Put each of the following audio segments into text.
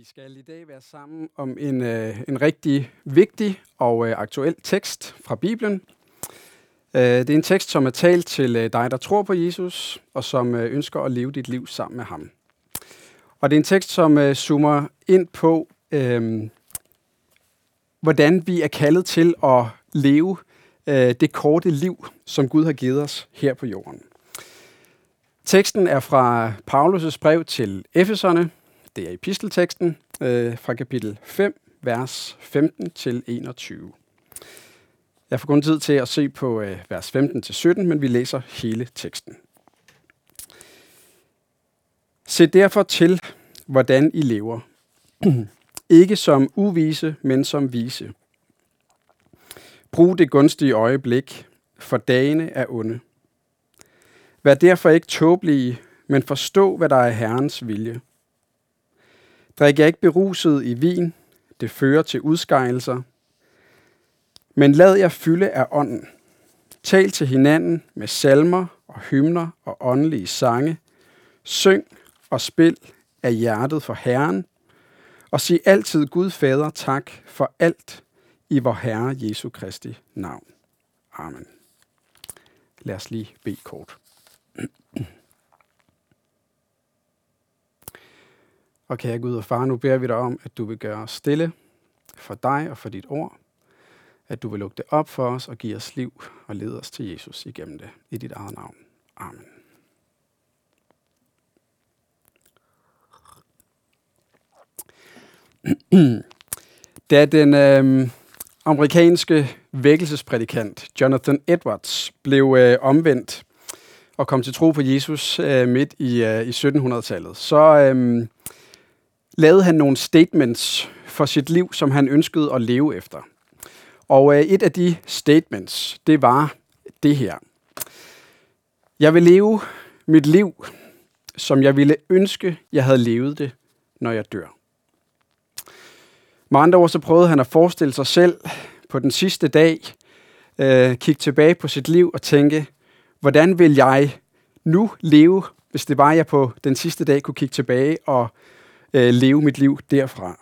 Vi skal i dag være sammen om en, øh, en rigtig vigtig og øh, aktuel tekst fra Bibelen. Øh, det er en tekst, som er talt til øh, dig, der tror på Jesus, og som øh, ønsker at leve dit liv sammen med ham. Og det er en tekst, som øh, zoomer ind på, øh, hvordan vi er kaldet til at leve øh, det korte liv, som Gud har givet os her på jorden. Teksten er fra Paulus' brev til Efeserne, det er epistelteksten øh, fra kapitel 5, vers 15 til 21. Jeg får kun tid til at se på øh, vers 15 til 17, men vi læser hele teksten. Se derfor til, hvordan I lever. Ikke som uvise, men som vise. Brug det gunstige øjeblik, for dagene er onde. Vær derfor ikke tåbelige, men forstå, hvad der er Herrens vilje. Drik jeg ikke beruset i vin, det fører til udskejelser. Men lad jer fylde af ånden. Tal til hinanden med salmer og hymner og åndelige sange. Syng og spil af hjertet for Herren. Og sig altid Gud Fader tak for alt i vor Herre Jesu Kristi navn. Amen. Lad os lige bede kort. Og kære Gud og Far, nu beder vi dig om, at du vil gøre os stille for dig og for dit ord. At du vil lukke det op for os og give os liv og lede os til Jesus igennem det. I dit eget navn. Amen. Da den øh, amerikanske vækkelsesprædikant Jonathan Edwards blev øh, omvendt og kom til tro på Jesus øh, midt i, øh, i 1700-tallet, så øh, lavede han nogle statements for sit liv, som han ønskede at leve efter. Og øh, et af de statements, det var det her. Jeg vil leve mit liv, som jeg ville ønske, jeg havde levet det, når jeg dør. Med andre ord så prøvede han at forestille sig selv på den sidste dag, øh, kigge tilbage på sit liv og tænke, hvordan vil jeg nu leve, hvis det var, jeg på den sidste dag kunne kigge tilbage og øh, leve mit liv derfra.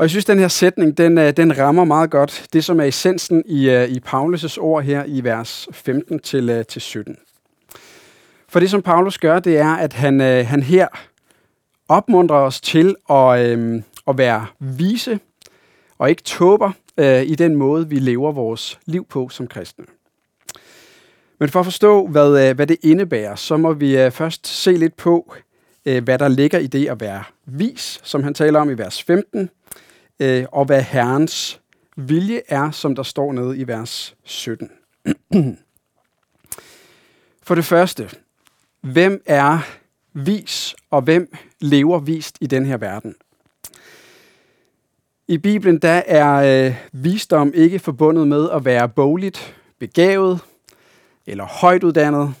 Og jeg synes, den her sætning, den, øh, den rammer meget godt det, som er essensen i, øh, i Paulus' ord her i vers 15 til, øh, til 17. For det, som Paulus gør, det er, at han, øh, han her opmuntrer os til at, øh, at være vise og ikke tåber øh, i den måde, vi lever vores liv på som kristne. Men for at forstå, hvad, hvad det indebærer, så må vi først se lidt på, øh, hvad der ligger i det at være vis, som han taler om i vers 15, øh, og hvad Herrens vilje er, som der står nede i vers 17. For det første, hvem er vis, og hvem lever vist i den her verden? I Bibelen der er øh, visdom ikke forbundet med at være bogligt, begavet eller højt uddannet,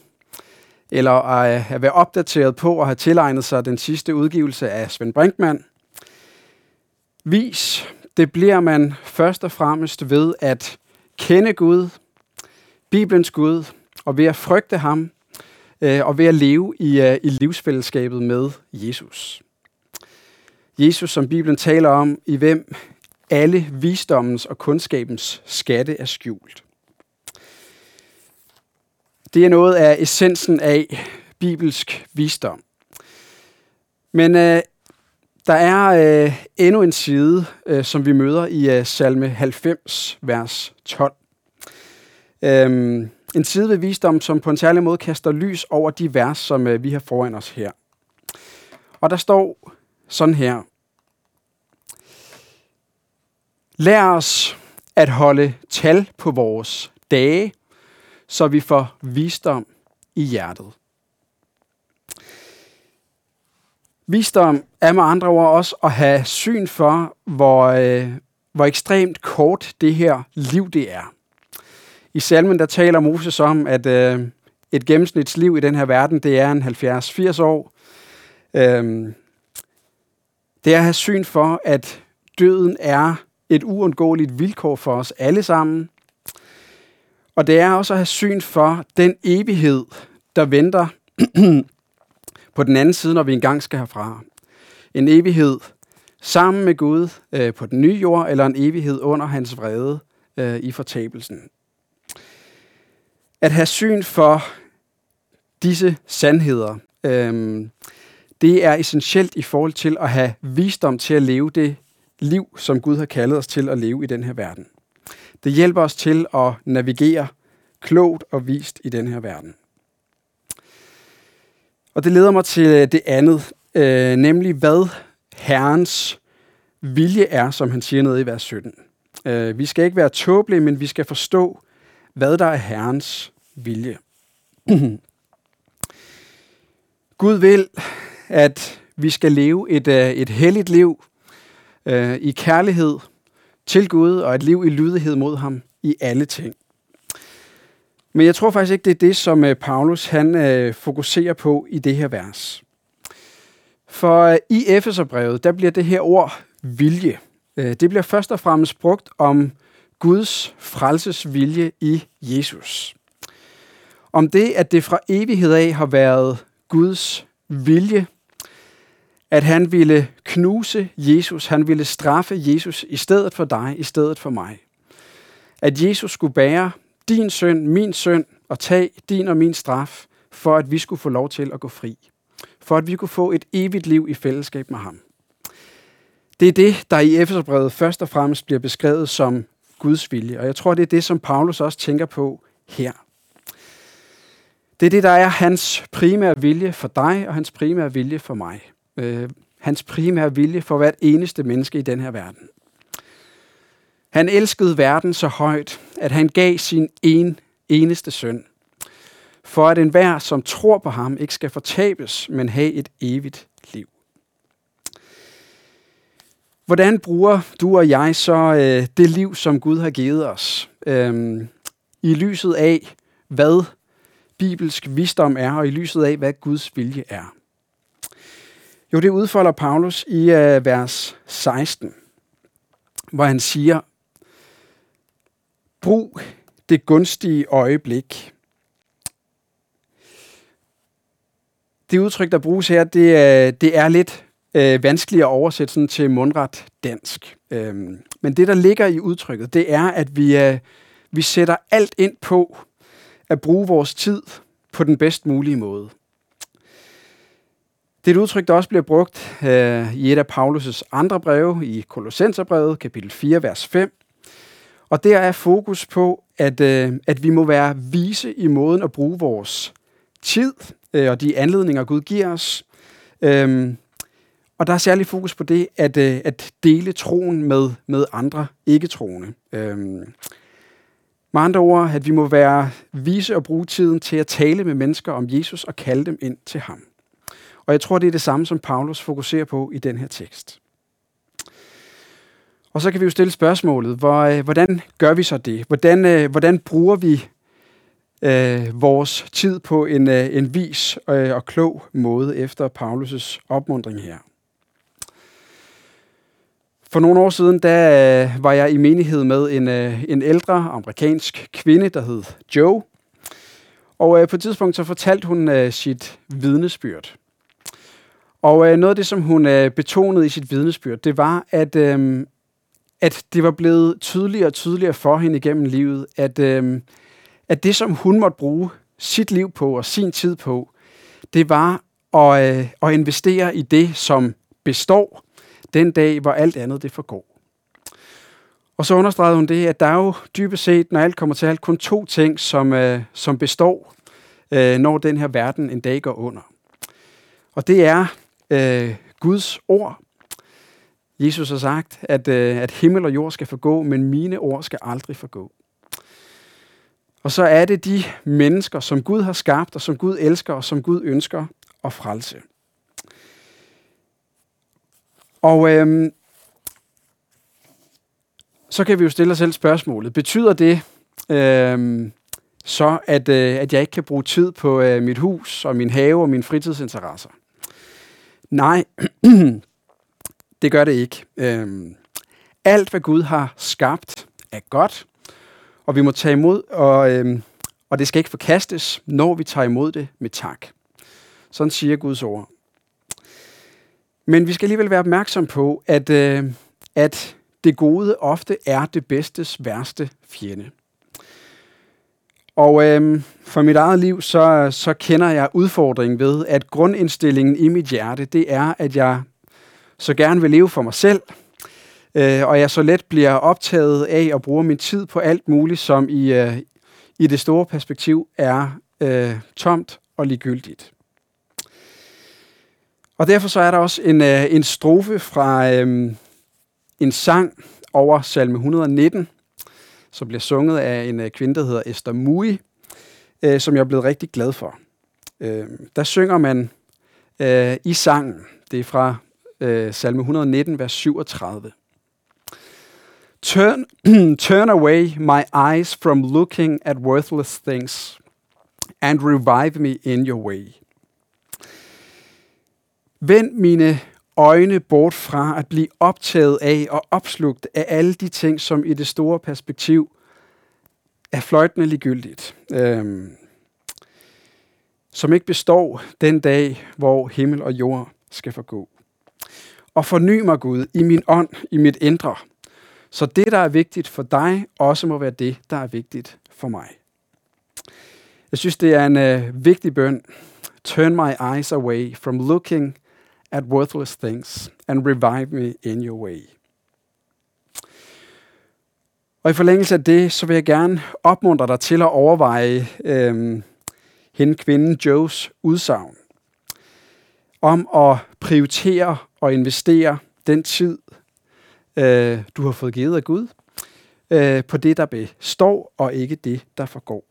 eller at være opdateret på og have tilegnet sig den sidste udgivelse af Svend Brinkmann. Vis, det bliver man først og fremmest ved at kende Gud, Bibelens Gud, og ved at frygte ham, øh, og ved at leve i, øh, i livsfællesskabet med Jesus. Jesus, som Bibelen taler om, i hvem alle visdommens og kundskabens skatte er skjult. Det er noget af essensen af bibelsk visdom. Men øh, der er øh, endnu en side, øh, som vi møder i øh, salme 90, vers 12. Øhm, en side ved visdom, som på en særlig måde kaster lys over de vers, som øh, vi har foran os her. Og der står sådan her. Lær os at holde tal på vores dage, så vi får visdom i hjertet. Visdom er med andre ord også at have syn for, hvor, øh, hvor ekstremt kort det her liv det er. I salmen der taler Moses om, at øh, et gennemsnitsliv i den her verden, det er en 70-80 år. Øh, det er at have syn for, at døden er et uundgåeligt vilkår for os alle sammen. Og det er også at have syn for den evighed, der venter på den anden side, når vi engang skal herfra. En evighed sammen med Gud øh, på den nye jord, eller en evighed under hans vrede øh, i fortabelsen. At have syn for disse sandheder, øh, det er essentielt i forhold til at have visdom til at leve det liv, som Gud har kaldet os til at leve i den her verden. Det hjælper os til at navigere klogt og vist i den her verden. Og det leder mig til øh, det andet, øh, nemlig hvad Herrens vilje er, som han siger nede i vers 17. Øh, vi skal ikke være tåbelige, men vi skal forstå, hvad der er Herrens vilje. Gud vil, at vi skal leve et, øh, et helligt liv øh, i kærlighed til Gud og et liv i lydighed mod ham i alle ting. Men jeg tror faktisk ikke, det er det, som øh, Paulus han øh, fokuserer på i det her vers. For øh, i Efeserbrevet, der bliver det her ord vilje. Øh, det bliver først og fremmest brugt om Guds frelsesvilje i Jesus. Om det, at det fra evighed af har været Guds vilje, at han ville knuse Jesus, han ville straffe Jesus i stedet for dig, i stedet for mig. At Jesus skulle bære din søn, min søn, og tage din og min straf, for at vi skulle få lov til at gå fri. For at vi kunne få et evigt liv i fællesskab med ham. Det er det, der i Efeserbrevet først og fremmest bliver beskrevet som Guds vilje. Og jeg tror, det er det, som Paulus også tænker på her. Det er det, der er hans primære vilje for dig, og hans primære vilje for mig. Øh, hans primære vilje for hvert eneste menneske i den her verden. Han elskede verden så højt, at han gav sin en, eneste søn, for at enhver, som tror på ham, ikke skal fortabes, men have et evigt liv. Hvordan bruger du og jeg så øh, det liv, som Gud har givet os, øh, i lyset af, hvad bibelsk visdom er, og i lyset af, hvad Guds vilje er? Jo, det udfolder Paulus i øh, vers 16, hvor han siger, Brug det gunstige øjeblik. Det udtryk, der bruges her, det, er, det er lidt øh, vanskeligt at oversætte sådan til mundret dansk. Øhm, men det, der ligger i udtrykket, det er, at vi, øh, vi sætter alt ind på at bruge vores tid på den bedst mulige måde. Det er et udtryk, der også bliver brugt øh, i et af Paulus' andre breve, i Kolossenserbrevet, kapitel 4, vers 5, og der er fokus på, at, øh, at vi må være vise i måden at bruge vores tid øh, og de anledninger, Gud giver os. Øhm, og der er særlig fokus på det, at, øh, at dele troen med, med andre ikke-troende. Øhm, med andre ord, at vi må være vise og bruge tiden til at tale med mennesker om Jesus og kalde dem ind til ham. Og jeg tror, det er det samme, som Paulus fokuserer på i den her tekst. Og så kan vi jo stille spørgsmålet, hvor, øh, hvordan gør vi så det? Hvordan, øh, hvordan bruger vi øh, vores tid på en, øh, en vis øh, og klog måde efter Paulus' opmundring her? For nogle år siden, der øh, var jeg i menighed med en, øh, en ældre amerikansk kvinde, der hed Joe. Og øh, på et tidspunkt så fortalte hun øh, sit vidnesbyrd. Og øh, noget af det, som hun øh, betonede i sit vidnesbyrd, det var, at, øh, at det var blevet tydeligere og tydeligere for hende igennem livet, at, øh, at det, som hun måtte bruge sit liv på og sin tid på, det var at, øh, at investere i det, som består den dag, hvor alt andet det forgår. Og så understregede hun det, at der er jo dybest set, når alt kommer til alt, kun to ting, som, øh, som består, øh, når den her verden en dag går under. Og det er øh, Guds ord, Jesus har sagt, at, øh, at himmel og jord skal forgå, men mine ord skal aldrig forgå. Og så er det de mennesker, som Gud har skabt, og som Gud elsker, og som Gud ønsker at frelse. Og øhm, så kan vi jo stille os selv spørgsmålet. Betyder det øhm, så, at, øh, at jeg ikke kan bruge tid på øh, mit hus og min have og mine fritidsinteresser? Nej, Det gør det ikke. Øhm, alt, hvad Gud har skabt, er godt, og vi må tage imod, og, øhm, og det skal ikke forkastes, når vi tager imod det med tak. Sådan siger Guds ord. Men vi skal alligevel være opmærksom på, at, øh, at det gode ofte er det bedstes værste fjende. Og øh, for mit eget liv, så, så kender jeg udfordringen ved, at grundindstillingen i mit hjerte, det er, at jeg så gerne vil leve for mig selv, øh, og jeg så let bliver optaget af at bruge min tid på alt muligt, som i, øh, i det store perspektiv er øh, tomt og ligegyldigt. Og derfor så er der også en, øh, en strofe fra øh, en sang over salme 119, som bliver sunget af en øh, kvinde, der hedder Esther Mui, øh, som jeg er blevet rigtig glad for. Øh, der synger man øh, i sangen, det er fra øh, salme 119, vers 37. Turn, turn away my eyes from looking at worthless things, and revive me in your way. Vend mine øjne bort fra at blive optaget af og opslugt af alle de ting, som i det store perspektiv er fløjtende ligegyldigt. Øhm, som ikke består den dag, hvor himmel og jord skal forgå. Og forny mig, Gud, i min ånd, i mit indre, så det, der er vigtigt for dig, også må være det, der er vigtigt for mig. Jeg synes, det er en øh, vigtig bøn. Turn my eyes away from looking at worthless things and revive me in your way. Og i forlængelse af det, så vil jeg gerne opmuntre dig til at overveje øhm, hende kvinden Joes udsagn om at prioritere og investere den tid, øh, du har fået givet af Gud, øh, på det, der består, og ikke det, der forgår.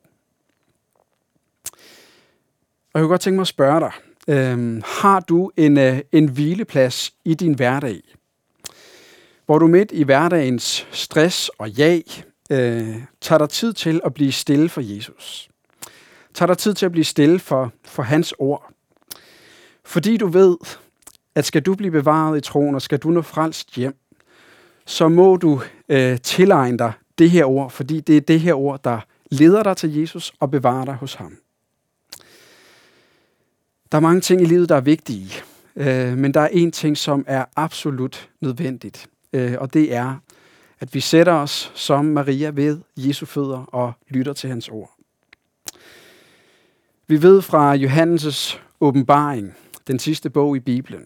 Og jeg kunne godt tænke mig at spørge dig, Øhm, har du en, øh, en hvileplads i din hverdag, hvor du midt i hverdagens stress og jag øh, tager dig tid til at blive stille for Jesus? Tager dig tid til at blive stille for, for hans ord? Fordi du ved, at skal du blive bevaret i troen, og skal du nå frelst hjem, så må du øh, tilegne dig det her ord, fordi det er det her ord, der leder dig til Jesus og bevarer dig hos ham. Der er mange ting i livet, der er vigtige, øh, men der er en ting, som er absolut nødvendigt, øh, og det er, at vi sætter os som Maria ved Jesu fødder og lytter til hans ord. Vi ved fra Johannes' åbenbaring, den sidste bog i Bibelen,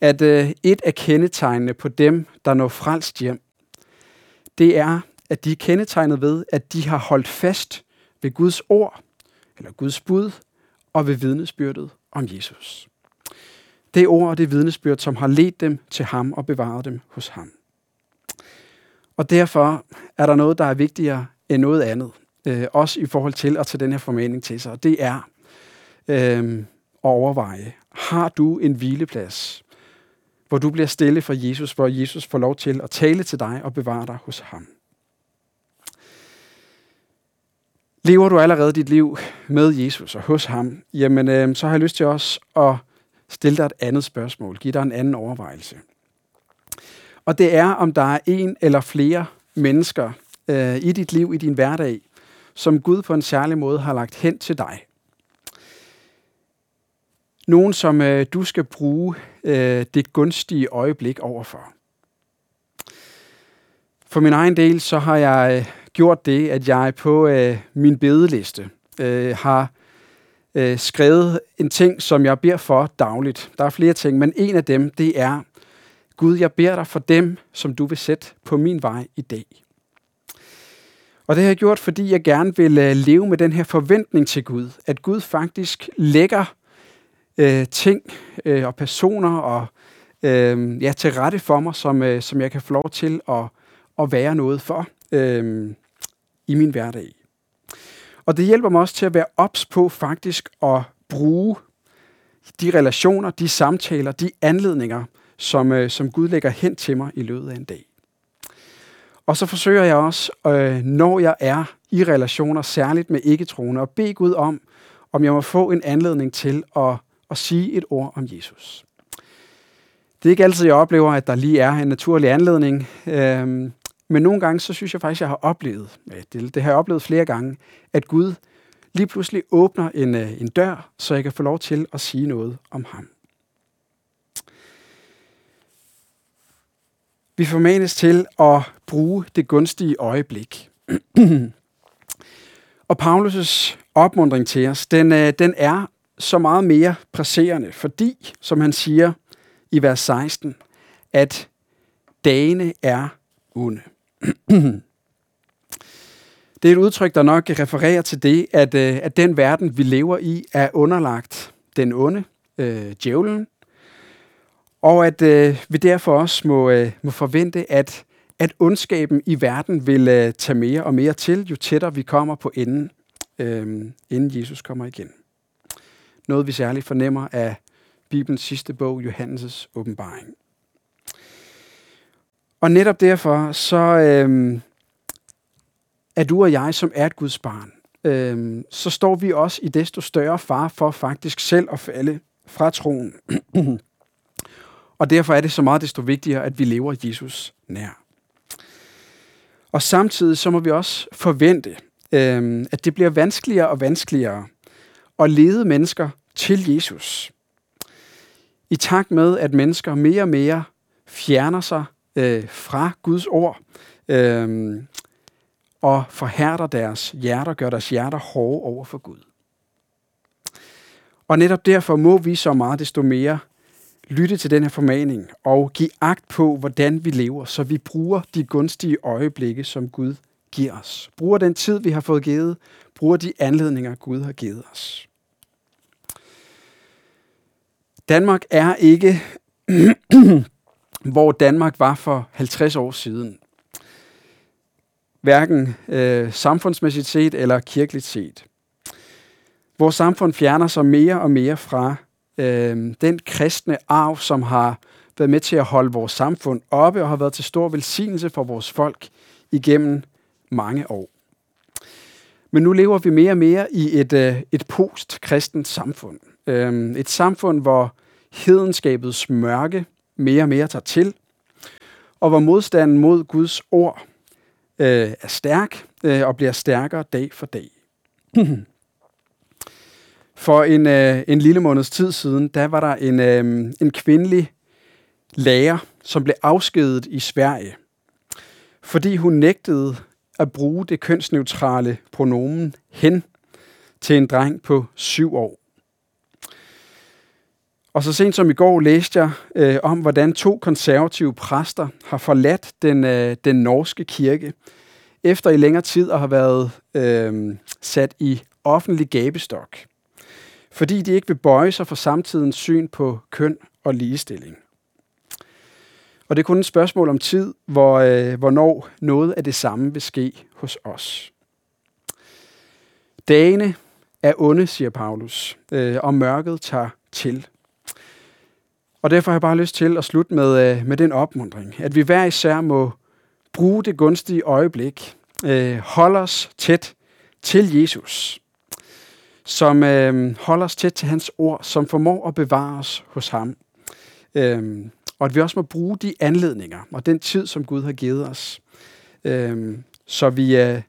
at øh, et af kendetegnene på dem, der når frelst hjem, det er, at de er kendetegnet ved, at de har holdt fast ved Guds ord, eller Guds bud, og ved vidnesbyrdet om Jesus. Det ord og det vidnesbyrd, som har ledt dem til ham og bevaret dem hos ham. Og derfor er der noget, der er vigtigere end noget andet. Øh, også i forhold til at tage den her formaning til sig. Og det er øh, at overveje, har du en hvileplads, hvor du bliver stille for Jesus, hvor Jesus får lov til at tale til dig og bevare dig hos ham. Lever du allerede dit liv med Jesus og hos ham, jamen øh, så har jeg lyst til også at stille dig et andet spørgsmål, give dig en anden overvejelse. Og det er, om der er en eller flere mennesker øh, i dit liv, i din hverdag, som Gud på en særlig måde har lagt hen til dig. Nogen, som øh, du skal bruge øh, det gunstige øjeblik overfor. For min egen del, så har jeg øh, gjort det, at jeg på øh, min bedeliste øh, har øh, skrevet en ting, som jeg beder for dagligt. Der er flere ting, men en af dem, det er, Gud, jeg beder dig for dem, som du vil sætte på min vej i dag. Og det har jeg gjort, fordi jeg gerne vil øh, leve med den her forventning til Gud, at Gud faktisk lægger øh, ting øh, og personer og øh, ja, til rette for mig, som, øh, som jeg kan få lov til at, at være noget for øh, i min hverdag. Og det hjælper mig også til at være ops på faktisk at bruge de relationer, de samtaler, de anledninger, som, øh, som Gud lægger hen til mig i løbet af en dag. Og så forsøger jeg også, øh, når jeg er i relationer, særligt med ikke-troende, at bede Gud om, om jeg må få en anledning til at, at sige et ord om Jesus. Det er ikke altid, jeg oplever, at der lige er en naturlig anledning. Øh, men nogle gange, så synes jeg faktisk, jeg har oplevet, det, det har jeg oplevet flere gange, at Gud lige pludselig åbner en, øh, en dør, så jeg kan få lov til at sige noget om ham. Vi formanes til at bruge det gunstige øjeblik. og Paulus' opmundring til os, den, øh, den er så meget mere presserende, fordi, som han siger i vers 16, at dagene er onde. Det er et udtryk, der nok refererer til det, at, øh, at den verden, vi lever i, er underlagt den onde, øh, djævlen, og at øh, vi derfor også må, øh, må forvente, at, at ondskaben i verden vil øh, tage mere og mere til, jo tættere vi kommer på enden, øh, inden Jesus kommer igen. Noget vi særligt fornemmer af Bibelens sidste bog, Johannes' åbenbaring. Og netop derfor så øhm, er du og jeg, som er et Guds barn, øhm, så står vi også i desto større far for faktisk selv at falde fra troen. og derfor er det så meget desto vigtigere, at vi lever Jesus nær. Og samtidig så må vi også forvente, øhm, at det bliver vanskeligere og vanskeligere at lede mennesker til Jesus. I takt med, at mennesker mere og mere fjerner sig øh, fra Guds ord, øh, og forhærder deres hjerter, gør deres hjerter hårde over for Gud. Og netop derfor må vi så meget desto mere lytte til den her formaning og give agt på, hvordan vi lever, så vi bruger de gunstige øjeblikke, som Gud giver os. Bruger den tid, vi har fået givet. Bruger de anledninger, Gud har givet os. Danmark er ikke, hvor Danmark var for 50 år siden hverken øh, samfundsmæssigt set eller kirkeligt set. Vores samfund fjerner sig mere og mere fra øh, den kristne arv, som har været med til at holde vores samfund oppe og har været til stor velsignelse for vores folk igennem mange år. Men nu lever vi mere og mere i et, øh, et post-kristent samfund. Øh, et samfund, hvor hedenskabets mørke mere og mere tager til, og hvor modstanden mod Guds ord øh, er stærk øh, og bliver stærkere dag for dag. for en, øh, en lille måneds tid siden, der var der en, øh, en kvindelig lærer, som blev afskedet i Sverige, fordi hun nægtede at bruge det kønsneutrale pronomen hen til en dreng på syv år. Og så sent som i går læste jeg øh, om, hvordan to konservative præster har forladt den, øh, den norske kirke, efter i længere tid at have været øh, sat i offentlig gabestok, fordi de ikke vil bøje sig for samtidens syn på køn og ligestilling. Og det er kun et spørgsmål om tid, hvor, øh, hvornår noget af det samme vil ske hos os. Dagene er onde, siger Paulus, øh, og mørket tager til. Og derfor har jeg bare lyst til at slutte med, øh, med den opmundring, at vi hver især må bruge det gunstige øjeblik, øh, holde os tæt til Jesus, som øh, holder os tæt til hans ord, som formår at bevare os hos ham. Øh, og at vi også må bruge de anledninger og den tid, som Gud har givet os, øh, så vi øh,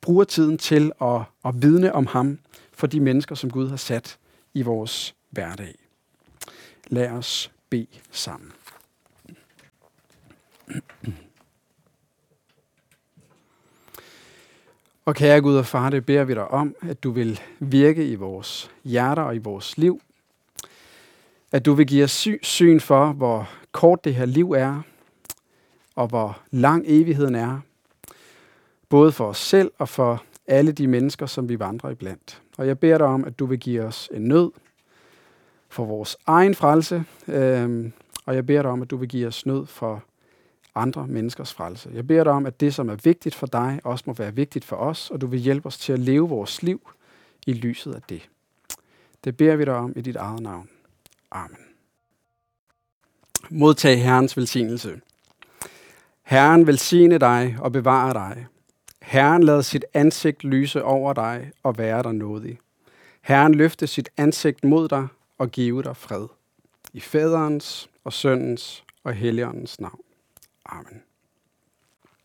bruger tiden til at, at vidne om ham for de mennesker, som Gud har sat i vores hverdag. Lad os bede sammen. Og kære Gud og Far, det beder vi dig om, at du vil virke i vores hjerter og i vores liv. At du vil give os syn for, hvor kort det her liv er, og hvor lang evigheden er. Både for os selv og for alle de mennesker, som vi vandrer iblandt. Og jeg beder dig om, at du vil give os en nød for vores egen frelse, øh, og jeg beder dig om, at du vil give os nød for andre menneskers frelse. Jeg beder dig om, at det, som er vigtigt for dig, også må være vigtigt for os, og du vil hjælpe os til at leve vores liv i lyset af det. Det beder vi dig om i dit eget navn. Amen. Modtag Herrens velsignelse. Herren velsigne dig og bevare dig. Herren lad sit ansigt lyse over dig og være dig nådig. Herren løfte sit ansigt mod dig og give dig fred. I faderens og søndens og helligåndens navn. Amen.